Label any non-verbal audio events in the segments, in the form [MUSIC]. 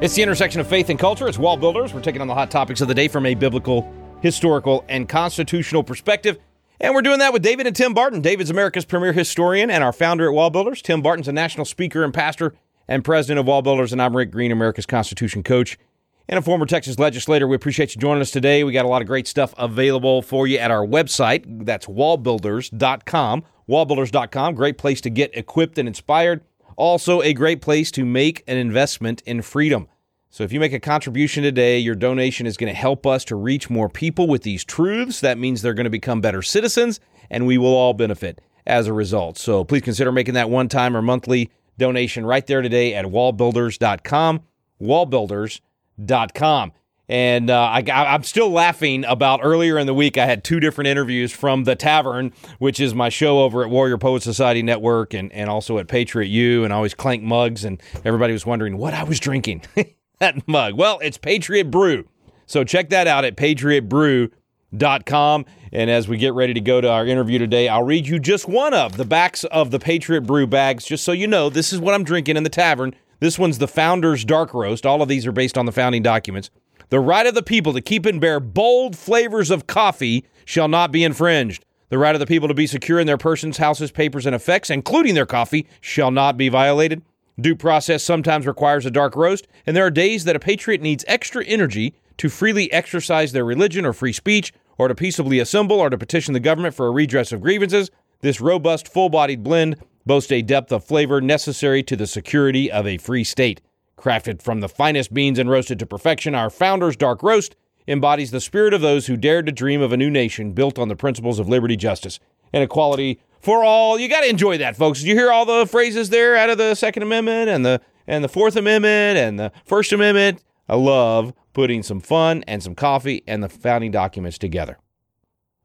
It's the intersection of faith and culture. It's Wall Builders. We're taking on the hot topics of the day from a biblical, historical, and constitutional perspective. And we're doing that with David and Tim Barton. David's America's premier historian and our founder at Wall Builders. Tim Barton's a national speaker and pastor and president of Wall Builders. And I'm Rick Green, America's Constitution coach and a former Texas legislator. We appreciate you joining us today. We got a lot of great stuff available for you at our website. That's wallbuilders.com. Wallbuilders.com. Great place to get equipped and inspired. Also, a great place to make an investment in freedom. So, if you make a contribution today, your donation is going to help us to reach more people with these truths. That means they're going to become better citizens, and we will all benefit as a result. So, please consider making that one time or monthly donation right there today at wallbuilders.com. Wallbuilders.com. And uh, I, I'm still laughing about earlier in the week. I had two different interviews from The Tavern, which is my show over at Warrior Poet Society Network and, and also at Patriot U. And I always clank mugs, and everybody was wondering what I was drinking. [LAUGHS] [LAUGHS] that mug. Well, it's Patriot Brew. So check that out at patriotbrew.com. And as we get ready to go to our interview today, I'll read you just one of the backs of the Patriot Brew bags, just so you know this is what I'm drinking in the tavern. This one's the Founder's Dark Roast. All of these are based on the founding documents. The right of the people to keep and bear bold flavors of coffee shall not be infringed. The right of the people to be secure in their persons, houses, papers, and effects, including their coffee, shall not be violated. Due process sometimes requires a dark roast, and there are days that a patriot needs extra energy to freely exercise their religion or free speech, or to peaceably assemble or to petition the government for a redress of grievances. This robust, full bodied blend boasts a depth of flavor necessary to the security of a free state. Crafted from the finest beans and roasted to perfection, our founder's dark roast embodies the spirit of those who dared to dream of a new nation built on the principles of liberty, justice, and equality for all. You got to enjoy that, folks. You hear all the phrases there out of the Second Amendment and the and the Fourth Amendment and the First Amendment? I love putting some fun and some coffee and the founding documents together.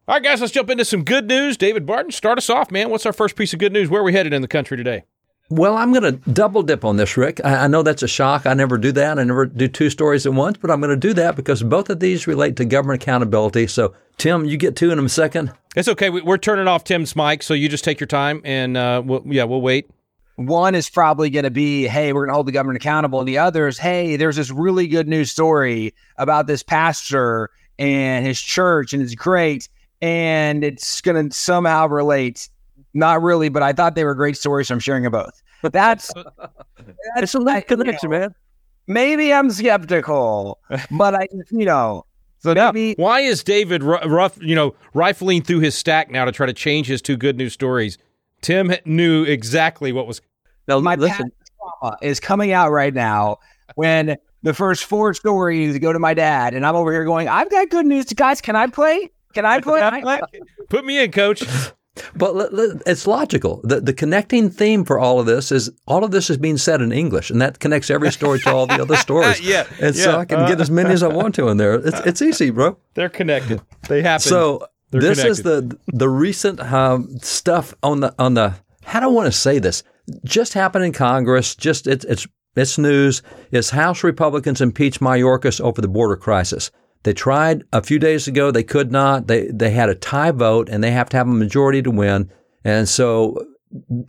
All right, guys, let's jump into some good news. David Barton, start us off, man. What's our first piece of good news? Where are we headed in the country today? Well, I'm going to double dip on this, Rick. I, I, know that's a shock. I never do that. I never do two stories at once, but I'm going to do that because both of these relate to government accountability. So, Tim, you get two in a second. It's okay. We, are turning off Tim's mic, so you just take your time, and uh, we'll, yeah, we'll wait. One is probably going to be, hey, we're going to hold the government accountable. And the other is, hey, there's this really good news story about this pastor and his church, and it's great. And it's going to somehow relate not really, but I thought they were great stories, so I'm sharing them both. But [LAUGHS] that's [LAUGHS] that's a nice connection, you know, man. Maybe I'm skeptical, [LAUGHS] but I, you know. So maybe, why is David rough, you know, rifling through his stack now to try to change his two good news stories? Tim knew exactly what was. Now, my listen is coming out right now when the first four stories go to my dad, and I'm over here going, "I've got good news, guys. Can I play? Can I play? Put me in, coach." But it's logical. The, the connecting theme for all of this is all of this is being said in English, and that connects every story to all the other [LAUGHS] stories. yeah, and yeah. so I can uh, get as many as I want to in there. It's it's easy, bro. They're connected. They happen. So They're this connected. is the the recent um, stuff on the on the. How do I want to say this? Just happened in Congress. Just it's it's it's news. Is House Republicans impeach Mayorkas over the border crisis? They tried a few days ago. They could not. They they had a tie vote, and they have to have a majority to win. And so,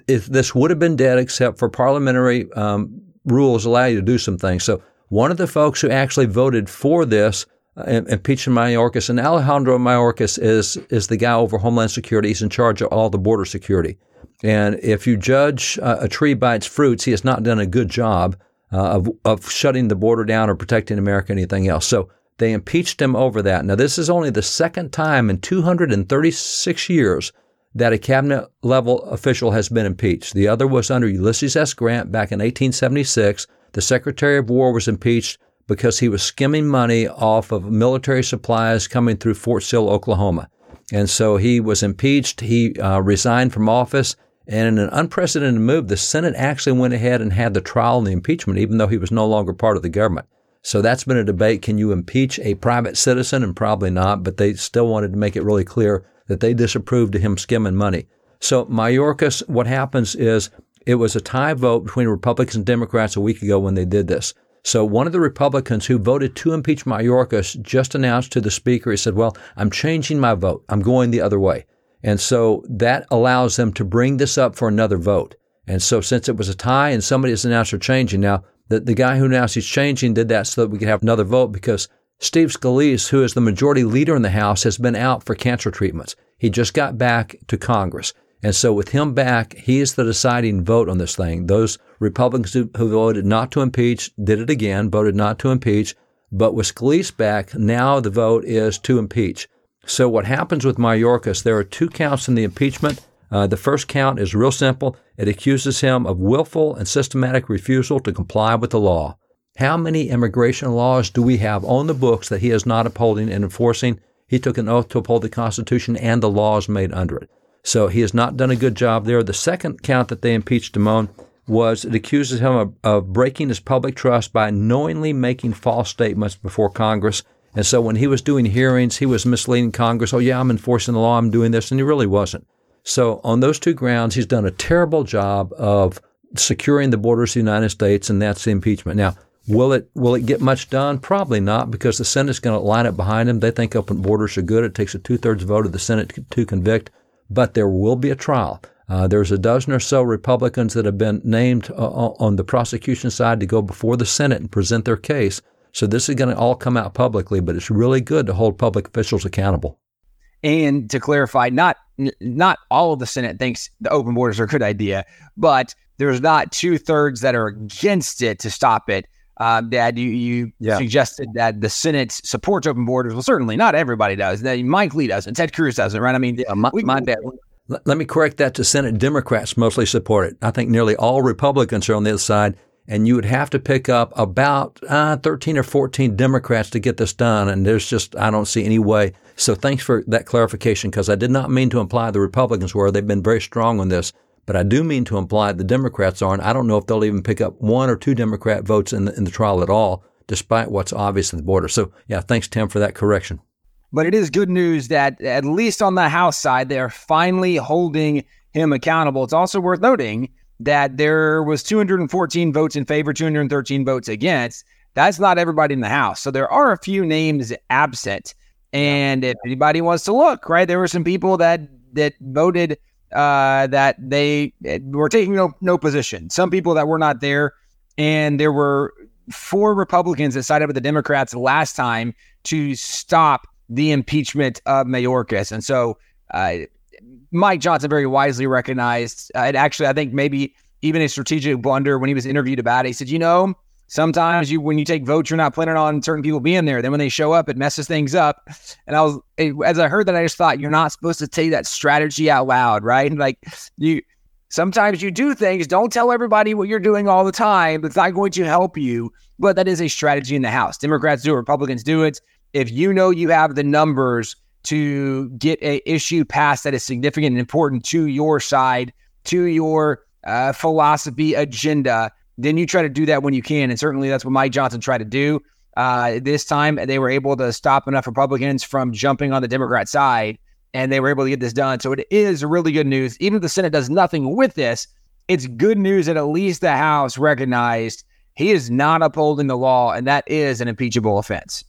if this would have been dead, except for parliamentary um, rules allow you to do some things. So, one of the folks who actually voted for this uh, impeaching Mayorkas, and Alejandro Mayorkas is is the guy over Homeland Security. He's in charge of all the border security. And if you judge uh, a tree by its fruits, he has not done a good job uh, of of shutting the border down or protecting America, anything else. So they impeached him over that. Now, this is only the second time in 236 years that a cabinet level official has been impeached. The other was under Ulysses S. Grant back in 1876. The Secretary of War was impeached because he was skimming money off of military supplies coming through Fort Sill, Oklahoma. And so he was impeached. He uh, resigned from office. And in an unprecedented move, the Senate actually went ahead and had the trial and the impeachment, even though he was no longer part of the government. So that's been a debate. Can you impeach a private citizen? And probably not, but they still wanted to make it really clear that they disapproved of him skimming money. So Mayorkas, what happens is it was a tie vote between Republicans and Democrats a week ago when they did this. So one of the Republicans who voted to impeach Mayorkas just announced to the speaker, he said, well, I'm changing my vote. I'm going the other way. And so that allows them to bring this up for another vote. And so since it was a tie and somebody has announced they're changing now, The, the guy who announced he's changing did that so that we could have another vote because Steve Scalise, who is the majority leader in the House, has been out for cancer treatments. He just got back to Congress. And so with him back, he is the deciding vote on this thing. Those Republicans who, who voted not to impeach did it again, voted not to impeach. But with Scalise back, now the vote is to impeach. So what happens with Mayorkas, there are two counts in the impeachment. Uh, the first count is real simple. It accuses him of willful and systematic refusal to comply with the law. How many immigration laws do we have on the books that he is not upholding and enforcing? He took an oath to uphold the Constitution and the laws made under it. So he has not done a good job there. The second count that they impeached him on was it accuses him of, of breaking his public trust by knowingly making false statements before Congress. And so when he was doing hearings, he was misleading Congress. Oh, yeah, I'm enforcing the law. I'm doing this. And he really wasn't. So on those two grounds, he's done a terrible job of securing the borders of the United States, and that's the impeachment. Now, will it will it get much done? Probably not, because the Senate's going to line up behind him. They think open borders are good. It takes a two thirds vote of the Senate to convict, but there will be a trial. Uh, there's a dozen or so Republicans that have been named uh, on the prosecution side to go before the Senate and present their case. So this is going to all come out publicly, but it's really good to hold public officials accountable. And to clarify, not not all of the Senate thinks the open borders are a good idea, but there's not two thirds that are against it to stop it. Um, Dad, you, you yeah. suggested that the Senate supports open borders. Well, certainly not everybody does. Mike Lee doesn't. Ted Cruz doesn't, right? I mean, yeah, my, we, my dad. Let me correct that to Senate Democrats mostly support it. I think nearly all Republicans are on the other side, and you would have to pick up about uh, 13 or 14 Democrats to get this done. And there's just, I don't see any way. So thanks for that clarification because I did not mean to imply the Republicans were. They've been very strong on this. But I do mean to imply the Democrats aren't. I don't know if they'll even pick up one or two Democrat votes in the, in the trial at all, despite what's obvious at the border. So, yeah, thanks, Tim, for that correction. But it is good news that, at least on the House side, they are finally holding him accountable. It's also worth noting that there was 214 votes in favor, 213 votes against. That's not everybody in the House. So there are a few names absent. And if anybody wants to look, right, there were some people that that voted uh, that they were taking no, no position. Some people that were not there, and there were four Republicans that sided with the Democrats last time to stop the impeachment of Mayorkas, and so uh, Mike Johnson very wisely recognized. Uh, and actually, I think maybe even a strategic blunder when he was interviewed about it. He said, "You know, sometimes you when you take votes, you're not planning on certain people being there. Then when they show up, it messes things up." And I was as I heard that, I just thought you're not supposed to take that strategy out loud, right? [LAUGHS] Like you. Sometimes you do things. Don't tell everybody what you're doing all the time. It's not going to help you. But that is a strategy in the House. Democrats do it. Republicans do it. If you know you have the numbers to get a issue passed that is significant and important to your side, to your uh, philosophy agenda, then you try to do that when you can. And certainly that's what Mike Johnson tried to do. Uh, this time they were able to stop enough Republicans from jumping on the Democrat side, and they were able to get this done. So it is really good news. Even if the Senate does nothing with this, it's good news that at least the House recognized he is not upholding the law, and that is an impeachable offense.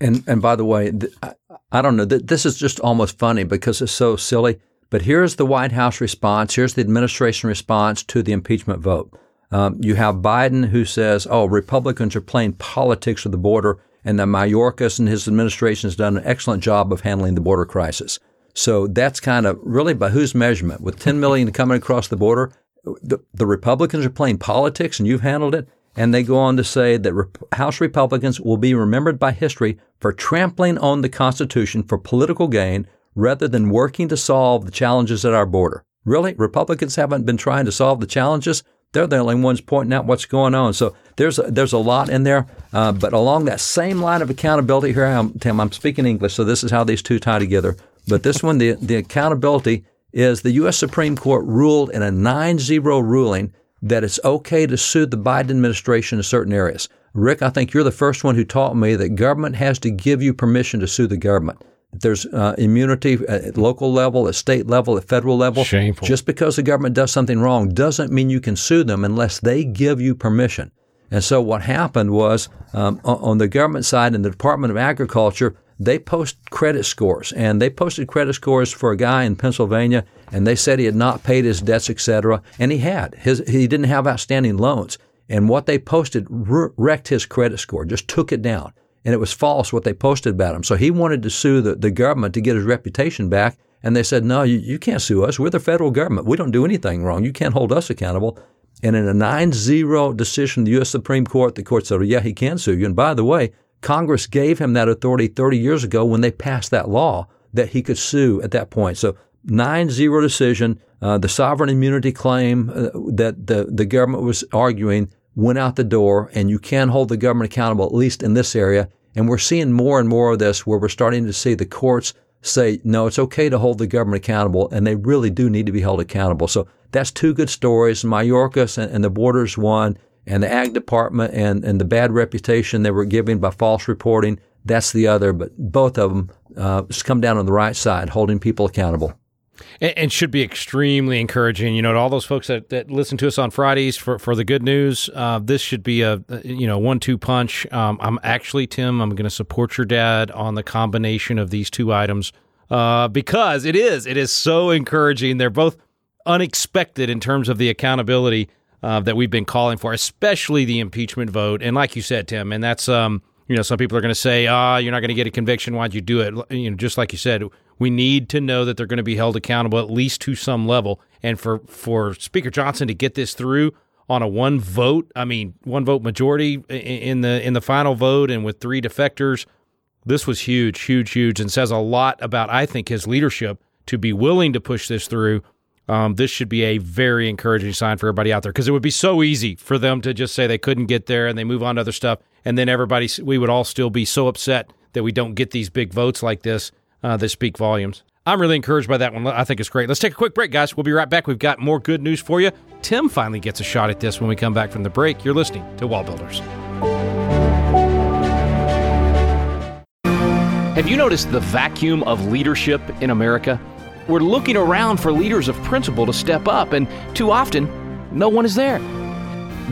And and by the way, th- I, I don't know. Th- this is just almost funny because it's so silly. But here's the White House response. Here's the administration response to the impeachment vote. Um, you have Biden who says, "Oh, Republicans are playing politics with the border," and that Mayorkas and his administration has done an excellent job of handling the border crisis. So that's kind of really by whose measurement? With 10 million coming across the border, the, the Republicans are playing politics, and you've handled it. And they go on to say that House Republicans will be remembered by history for trampling on the Constitution for political gain rather than working to solve the challenges at our border. Really? Republicans haven't been trying to solve the challenges? They're the only ones pointing out what's going on. So there's a, there's a lot in there. Uh, but along that same line of accountability, here I am, Tim, I'm speaking English, so this is how these two tie together. But this one, the, the accountability is the U.S. Supreme Court ruled in a 9 0 ruling that it's okay to sue the Biden administration in certain areas. Rick, I think you're the first one who taught me that government has to give you permission to sue the government. There's uh, immunity at local level, at state level, at federal level. Shameful. Just because the government does something wrong doesn't mean you can sue them unless they give you permission. And so what happened was um, on the government side in the Department of Agriculture, they post credit scores, and they posted credit scores for a guy in Pennsylvania, and they said he had not paid his debts, etc. And he had. His he didn't have outstanding loans. And what they posted wrecked his credit score, just took it down. And it was false what they posted about him. So he wanted to sue the, the government to get his reputation back. And they said, no, you, you can't sue us. We're the federal government. We don't do anything wrong. You can't hold us accountable. And in a 9 0 decision, the U.S. Supreme Court, the court said, oh, yeah, he can sue you. And by the way, Congress gave him that authority 30 years ago when they passed that law that he could sue at that point. So 9 0 decision. Uh, the sovereign immunity claim uh, that the, the government was arguing went out the door, and you can hold the government accountable, at least in this area. And we're seeing more and more of this where we're starting to see the courts say, no, it's okay to hold the government accountable, and they really do need to be held accountable. So that's two good stories. Mayorkas and, and the borders one, and the ag department and, and the bad reputation they were giving by false reporting. That's the other, but both of them uh, come down on the right side, holding people accountable. And, and, should be extremely encouraging. You know, to all those folks that, that listen to us on Fridays for, for the good news, uh, this should be a, you know, one two punch. Um, I'm actually, Tim, I'm going to support your dad on the combination of these two items uh, because it is, it is so encouraging. They're both unexpected in terms of the accountability uh, that we've been calling for, especially the impeachment vote. And like you said, Tim, and that's, um, you know, some people are going to say, ah, oh, you're not going to get a conviction. Why'd you do it? You know, just like you said, we need to know that they're going to be held accountable at least to some level. And for, for Speaker Johnson to get this through on a one vote, I mean, one vote majority in the in the final vote, and with three defectors, this was huge, huge, huge, and says a lot about I think his leadership to be willing to push this through. Um, this should be a very encouraging sign for everybody out there because it would be so easy for them to just say they couldn't get there and they move on to other stuff, and then everybody we would all still be so upset that we don't get these big votes like this uh, that speak volumes. I'm really encouraged by that one. I think it's great. Let's take a quick break, guys. We'll be right back. We've got more good news for you. Tim finally gets a shot at this when we come back from the break. You're listening to Wall Builders. Have you noticed the vacuum of leadership in America? We're looking around for leaders of principle to step up, and too often, no one is there.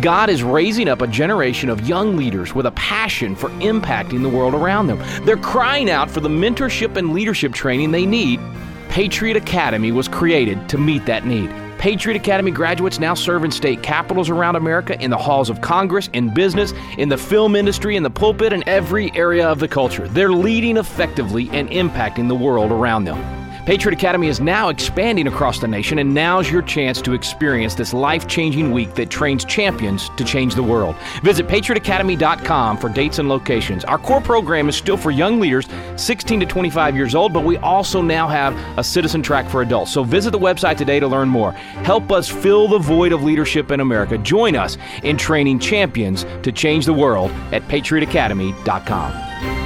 God is raising up a generation of young leaders with a passion for impacting the world around them. They're crying out for the mentorship and leadership training they need. Patriot Academy was created to meet that need. Patriot Academy graduates now serve in state capitals around America, in the halls of Congress, in business, in the film industry, in the pulpit, and every area of the culture. They're leading effectively and impacting the world around them. Patriot Academy is now expanding across the nation, and now's your chance to experience this life changing week that trains champions to change the world. Visit patriotacademy.com for dates and locations. Our core program is still for young leaders 16 to 25 years old, but we also now have a citizen track for adults. So visit the website today to learn more. Help us fill the void of leadership in America. Join us in training champions to change the world at patriotacademy.com.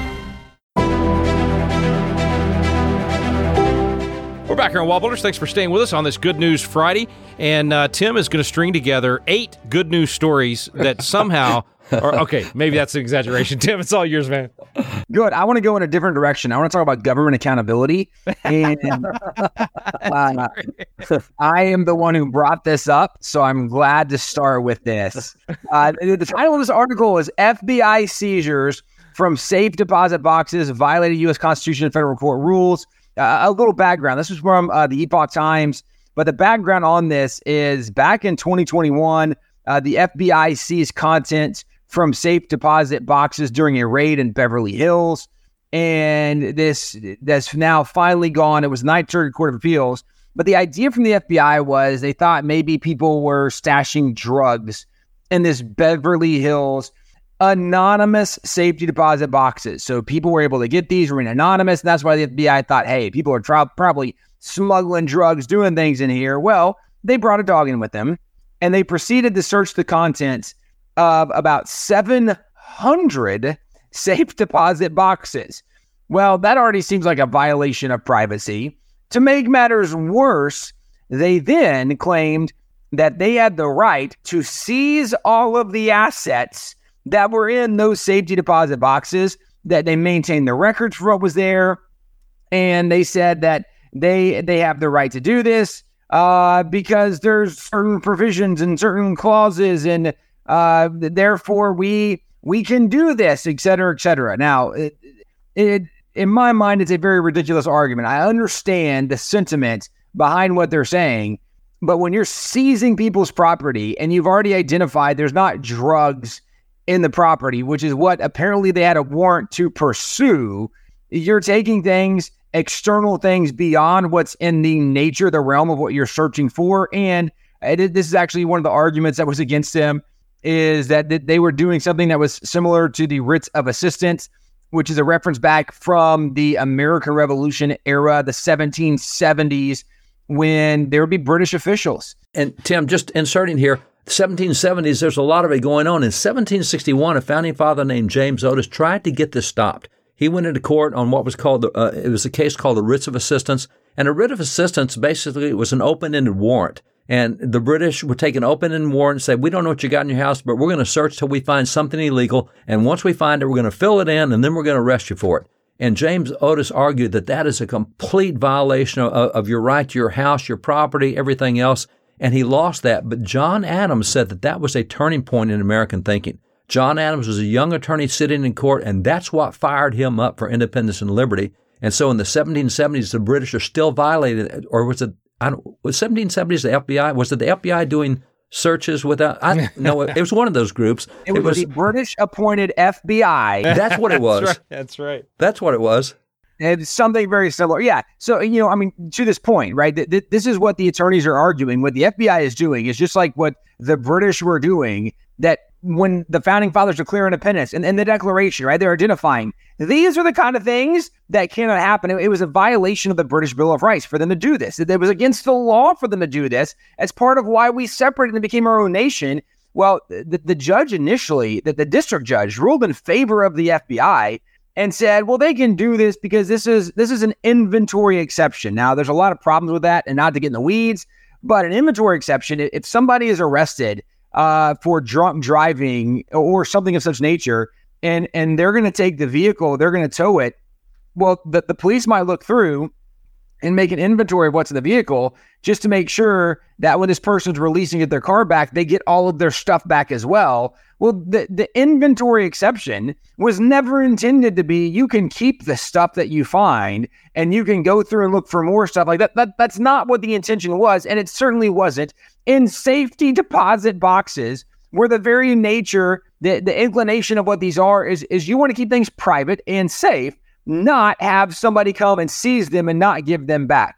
here on Wall Builders. Thanks for staying with us on this Good News Friday. And uh, Tim is going to string together eight good news stories that somehow. [LAUGHS] Or, okay, maybe that's an exaggeration. Tim, it's all yours, man. Good. I want to go in a different direction. I want to talk about government accountability. And [LAUGHS] uh, I am the one who brought this up, so I'm glad to start with this. Uh, the title of this article is FBI seizures from safe deposit boxes violated U.S. Constitution and federal court rules. Uh, a little background. This was from uh, the Epoch Times, but the background on this is back in 2021, uh, the FBI seized content from safe deposit boxes during a raid in Beverly Hills, and this that's now finally gone. It was Ninth Circuit Court of Appeals, but the idea from the FBI was they thought maybe people were stashing drugs in this Beverly Hills anonymous safety deposit boxes. So people were able to get these, remain anonymous. And that's why the FBI thought, hey, people are probably smuggling drugs, doing things in here. Well, they brought a dog in with them and they proceeded to search the contents of about 700 safe [LAUGHS] deposit boxes. Well, that already seems like a violation of privacy. To make matters worse, they then claimed that they had the right to seize all of the assets that were in those safety deposit boxes, that they maintained the records for what was there. And they said that they they have the right to do this uh, because there's certain provisions and certain clauses, and uh, therefore we we can do this, et cetera, et cetera. Now, it, it in my mind, it's a very ridiculous argument. I understand the sentiment behind what they're saying, But when you're seizing people's property and you've already identified there's not drugs in the property, which is what apparently they had a warrant to pursue, you're taking things, external things beyond what's in the nature, the realm of what you're searching for. And it, this is actually one of the arguments that was against them is that they were doing something that was similar to the writs of assistance, which is a reference back from the American Revolution era, the 1770s, when there would be British officials. And Tim, just inserting here, 1770s, there's a lot of it going on. In 1761, a founding father named James Otis tried to get this stopped. He went into court on what was called, uh, it was a case called the writs of assistance. And a writ of assistance basically was an open ended warrant. And the British would take an open-ended warrant and say, we don't know what you got in your house, but we're going to search till we find something illegal. And once we find it, we're going to fill it in and then we're going to arrest you for it. And James Otis argued that that is a complete violation of, of your right to your house, your property, everything else. And he lost that. But John Adams said that that was a turning point in American thinking. John Adams was a young attorney sitting in court, and that's what fired him up for independence and liberty. And so in the 1770s, the British are still violating, or was it I don't, was 1770s the FBI? Was it the FBI doing searches without? I [LAUGHS] no, it was one of those groups. It was, it was the British appointed FBI. That's what it [LAUGHS] was. that's, right. that's right. That's what it was. It's something very similar. Yeah. So, you know, I mean, to this point, right? Th- th- this is what the attorneys are arguing. What the FBI is doing is just like what the British were doing that when the founding fathers declare independence and, and the Declaration, right? They're identifying these are the kind of things that cannot happen. It, it, was a violation of the British Bill of Rights for them to do this. It was against the law for them to do this as part of why we separated and became our own nation. Well, the, the judge initially, that the district judge ruled in favor of the FBI and said, well, they can do this because this is this is an inventory exception. Now, there's a lot of problems with that, and not to get in the weeds, but an inventory exception, if somebody is arrested uh, for drunk driving or something of such nature, and and they're going to take the vehicle, they're going to tow it. Well, the, the police might look through and make an inventory of what's in the vehicle just to make sure that when this person's releasing their car back, they get all of their stuff back as well. Well, the, the inventory exception was never intended to be you can keep the stuff that you find and you can go through and look for more stuff like that. that that's not what the intention was, and it certainly wasn't in safety deposit boxes where the very nature, the, the inclination of what these are is, is you want to keep things private and safe, not have somebody come and seize them and not give them back.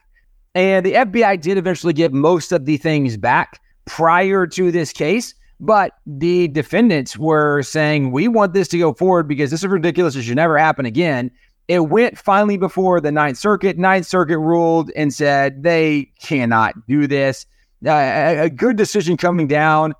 And the FBI did eventually give most of the things back prior to this case, but the defendants were saying, we want this to go forward because this is ridiculous. It should never happen again. It went finally before the Ninth Circuit. Ninth Circuit ruled and said they cannot do this uh, a, good decision coming down.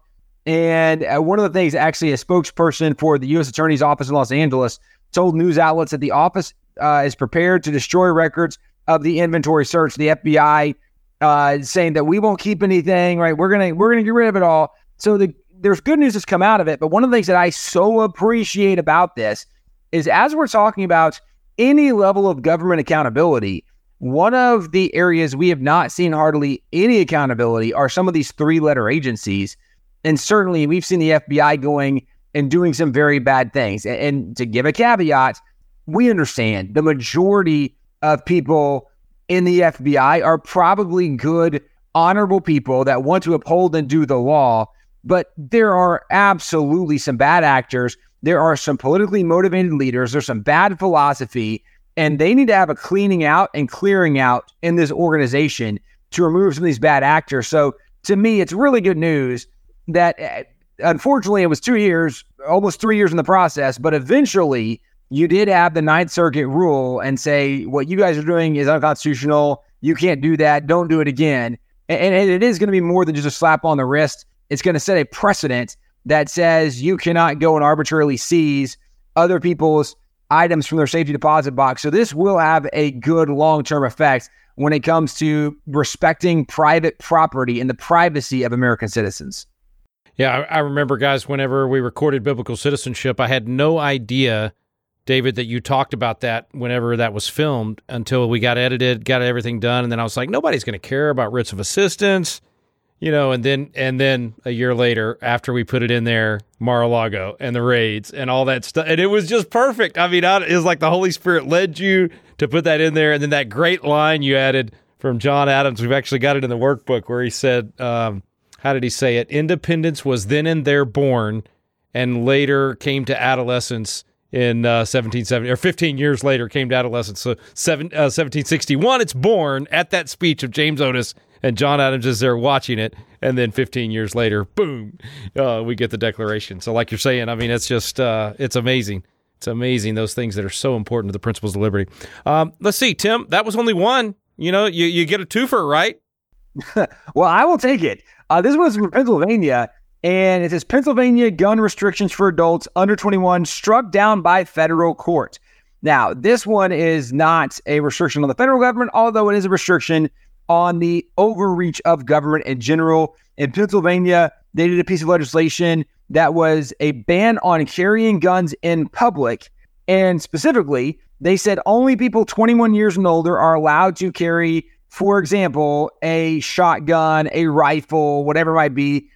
And uh, one of the things, actually, a spokesperson for the U.S. Attorney's Office in Los Angeles told news outlets that the office uh, is prepared to destroy records of the inventory search. The FBI uh, saying that we won't keep anything. Right? We're gonna we're gonna get rid of it all. So the, there's good news that's come out of it. But one of the things that I so appreciate about this is as we're talking about any level of government accountability, one of the areas we have not seen hardly any accountability are some of these three letter agencies. And certainly we've seen the FBI going and doing some very bad things. And, and to give a caveat, we understand the majority of people in the FBI are probably good, honorable people that want to uphold and do the law. But there are absolutely some bad actors. There are some politically motivated leaders. There's some bad philosophy and they need to have a cleaning out and clearing out in this organization to remove some of these bad actors. So to me, it's really good news that uh, unfortunately it was two years, almost three years in the process, but eventually you did have the Ninth Circuit rule and say what you guys are doing is unconstitutional. You can't do that. Don't do it again. And, and it is going to be more than just a slap on the wrist. It's going to set a precedent that says you cannot go and arbitrarily seize other people's items from their safety deposit box. So this will have a good long term effect when it comes to respecting private property and the privacy of American citizens. Yeah, I, I remember, guys, whenever we recorded biblical citizenship, I had no idea, David, that you talked about that whenever that was filmed until we got edited, got everything done. And then I was like, nobody's going to care about writs of assistance you know, and then and then a year later, after we put it in there, Mar-a-Lago and the raids and all that stuff, and it was just perfect. I mean, it was like the Holy Spirit led you to put that in there, and then that great line you added from John Adams. We've actually got it in the workbook where he said, um, "How did he say it? Independence was then and there born, and later came to adolescence." In uh, 1770 or 15 years later, came to adolescence. So seven, uh, 1761, it's born at that speech of James Otis and John Adams is there watching it, and then 15 years later, boom, uh, we get the Declaration. So, like you're saying, I mean, it's just uh, it's amazing. It's amazing those things that are so important to the principles of liberty. Um, let's see, Tim. That was only one. You know, you you get a twofer, right? [LAUGHS] well, I will take it. Uh, this was from Pennsylvania, and it says Pennsylvania gun restrictions for adults under 21 struck down by federal court. Now, this one is not a restriction on the federal government, although it is a restriction on the overreach of government in general. In Pennsylvania, they did a piece of legislation that was a ban on carrying guns in public. And specifically, they said only people 21 years and older are allowed to carry, for example, a shotgun, a rifle, whatever might be,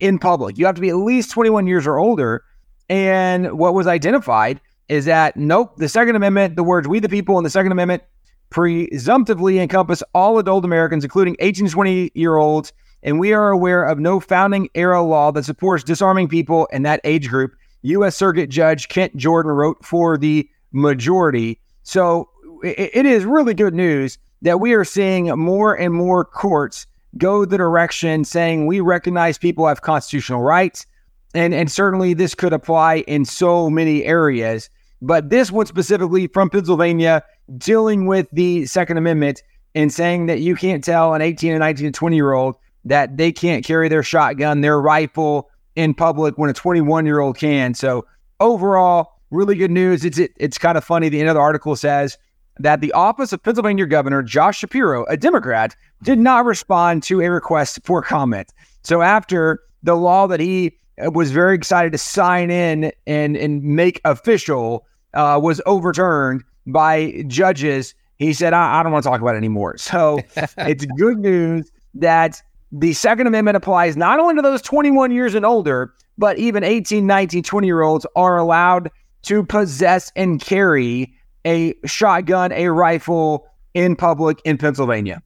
in public. You have to be at least 21 years or older. And what was identified is that nope, the Second Amendment, the words we the people in the Second Amendment presumptively encompass all adult Americans, including 18 to 20 year olds, and we are aware of no founding era law that supports disarming people in that age group. U.S. Circuit Judge Kent Jordan wrote for the majority. So it is really good news that we are seeing more and more courts go the direction saying we recognize people have constitutional rights. And, and certainly this could apply in so many areas. But this one specifically from Pennsylvania dealing with the Second Amendment and saying that you can't tell an 18 and 19 and 20 year old that they can't carry their shotgun, their rifle in public when a 21 year old can. So overall, really good news. It's it, it's kind of funny. The the article says that the office of Pennsylvania Governor Josh Shapiro, a Democrat, did not respond to a request for comment. So after the law that he uh, was very excited to sign in and and make official uh, was overturned, by judges, he said, I, I don't want to talk about it anymore. So [LAUGHS] it's good news that the Second Amendment applies not only to those 21 years and older, but even 18, 19, 20 year olds are allowed to possess and carry a shotgun, a rifle in public in Pennsylvania.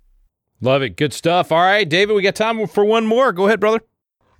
Love it. Good stuff. All right, David, we got time for one more. Go ahead, brother.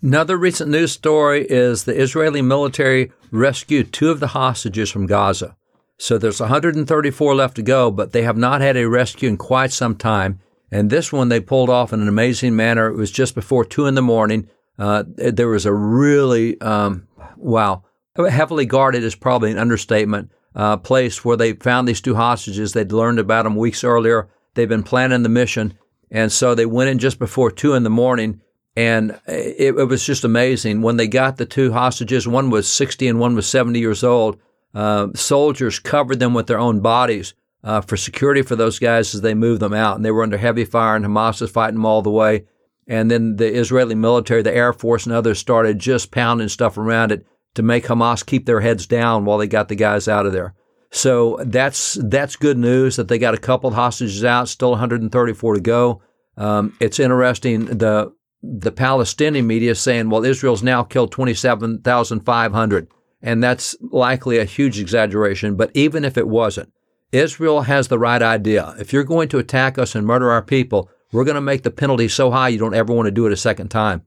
Another recent news story is the Israeli military rescued two of the hostages from Gaza. So there's 134 left to go, but they have not had a rescue in quite some time. And this one they pulled off in an amazing manner. It was just before two in the morning. Uh, there was a really, um, wow, heavily guarded is probably an understatement, uh, place where they found these two hostages. They'd learned about them weeks earlier. They'd been planning the mission. And so they went in just before two in the morning. And it, it was just amazing. When they got the two hostages, one was 60 and one was 70 years old uh, soldiers covered them with their own bodies uh, for security for those guys as they moved them out. And they were under heavy fire, and Hamas was fighting them all the way. And then the Israeli military, the Air Force, and others started just pounding stuff around it to make Hamas keep their heads down while they got the guys out of there. So that's that's good news that they got a couple of hostages out, still 134 to go. Um, it's interesting the the Palestinian media saying, well, Israel's now killed 27,500 and that's likely a huge exaggeration, but even if it wasn't, Israel has the right idea. If you're going to attack us and murder our people, we're going to make the penalty so high you don't ever want to do it a second time.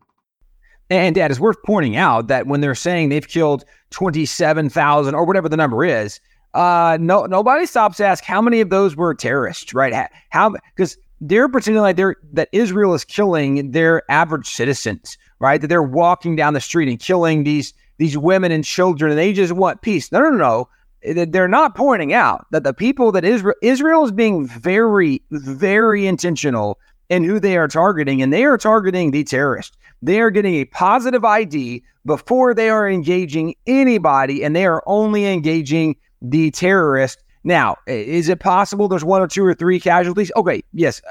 And Dad, it's worth pointing out that when they're saying they've killed 27,000 or whatever the number is, uh, no, nobody stops to ask how many of those were terrorists, right? How, because they're pretending like they're, that Israel is killing their average citizens, right? That they're walking down the street and killing these these women and children and they just want peace. No, no, no. They're not pointing out that the people that Israel Israel is being very, very intentional in who they are targeting, and they are targeting the terrorist. They are getting a positive ID before they are engaging anybody, and they are only engaging the terrorist. Now, is it possible there's one or two or three casualties? Okay, yes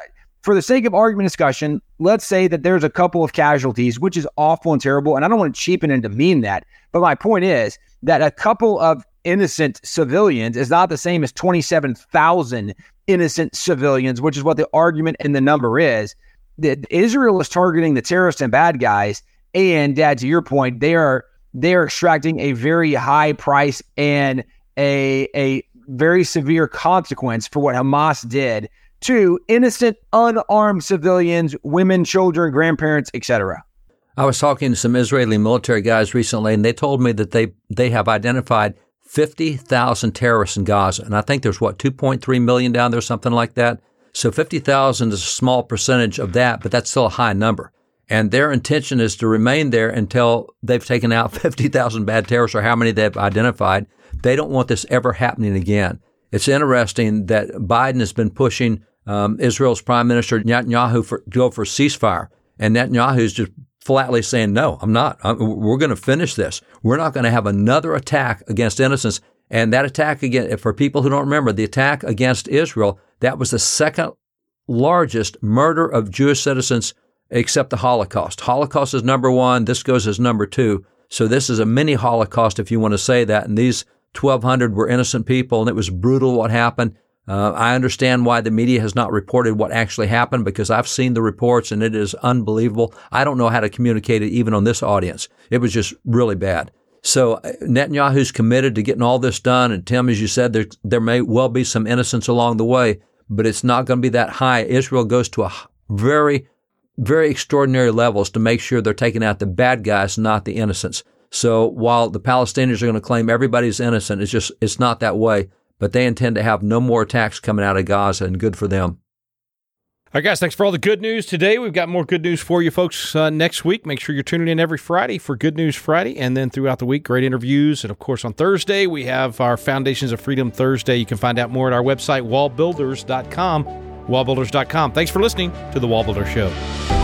for the sake of argument discussion, let's say that there's a couple of casualties, which is awful and terrible. And I don't want to cheapen and demean that. But my point is that a couple of innocent civilians is not the same as 27,000 innocent civilians, which is what the argument and the number is. That Israel is targeting the terrorists and bad guys. And dad, to your point, they are they are extracting a very high price and a a very severe consequence for what Hamas did to innocent, unarmed civilians, women, children, grandparents, etc. I was talking to some Israeli military guys recently, and they told me that they, they have identified 50,000 terrorists in Gaza. And I think there's what, 2.3 million down there, something like that. So 50,000 is a small percentage of that, but that's still a high number. And their intention is to remain there until they've taken out [LAUGHS] 50,000 bad terrorists or how many they've identified. They don't want this ever happening again. It's interesting that Biden has been pushing um, Israel's Prime Minister Netanyahu for, to go for a ceasefire. And Netanyahu is just flatly saying, no, I'm not. I'm, we're going to finish this. We're not going to have another attack against innocents. And that attack again, for people who don't remember, the attack against Israel, that was the second largest murder of Jewish citizens except the Holocaust. Holocaust is number one. This goes as number two. So this is a mini Holocaust, if you want to say that. And these 1,200 were innocent people, and it was brutal what happened. Uh, I understand why the media has not reported what actually happened because I've seen the reports and it is unbelievable. I don't know how to communicate it even on this audience. It was just really bad. So uh, Netanyahu's committed to getting all this done. And Tim, as you said, there, there may well be some innocence along the way, but it's not going to be that high. Israel goes to a very, very extraordinary levels to make sure they're taking out the bad guys, not the innocents. So while the Palestinians are going to claim everybody's innocent, it's just, it's not that way but they intend to have no more attacks coming out of Gaza, and good for them. All right, guys, thanks for all the good news today. We've got more good news for you folks uh, next week. Make sure you're tuning in every Friday for Good News Friday, and then throughout the week, great interviews. And of course, on Thursday, we have our Foundations of Freedom Thursday. You can find out more at our website, wallbuilders.com. Wallbuilders.com. Thanks for listening to The Wallbuilder Show.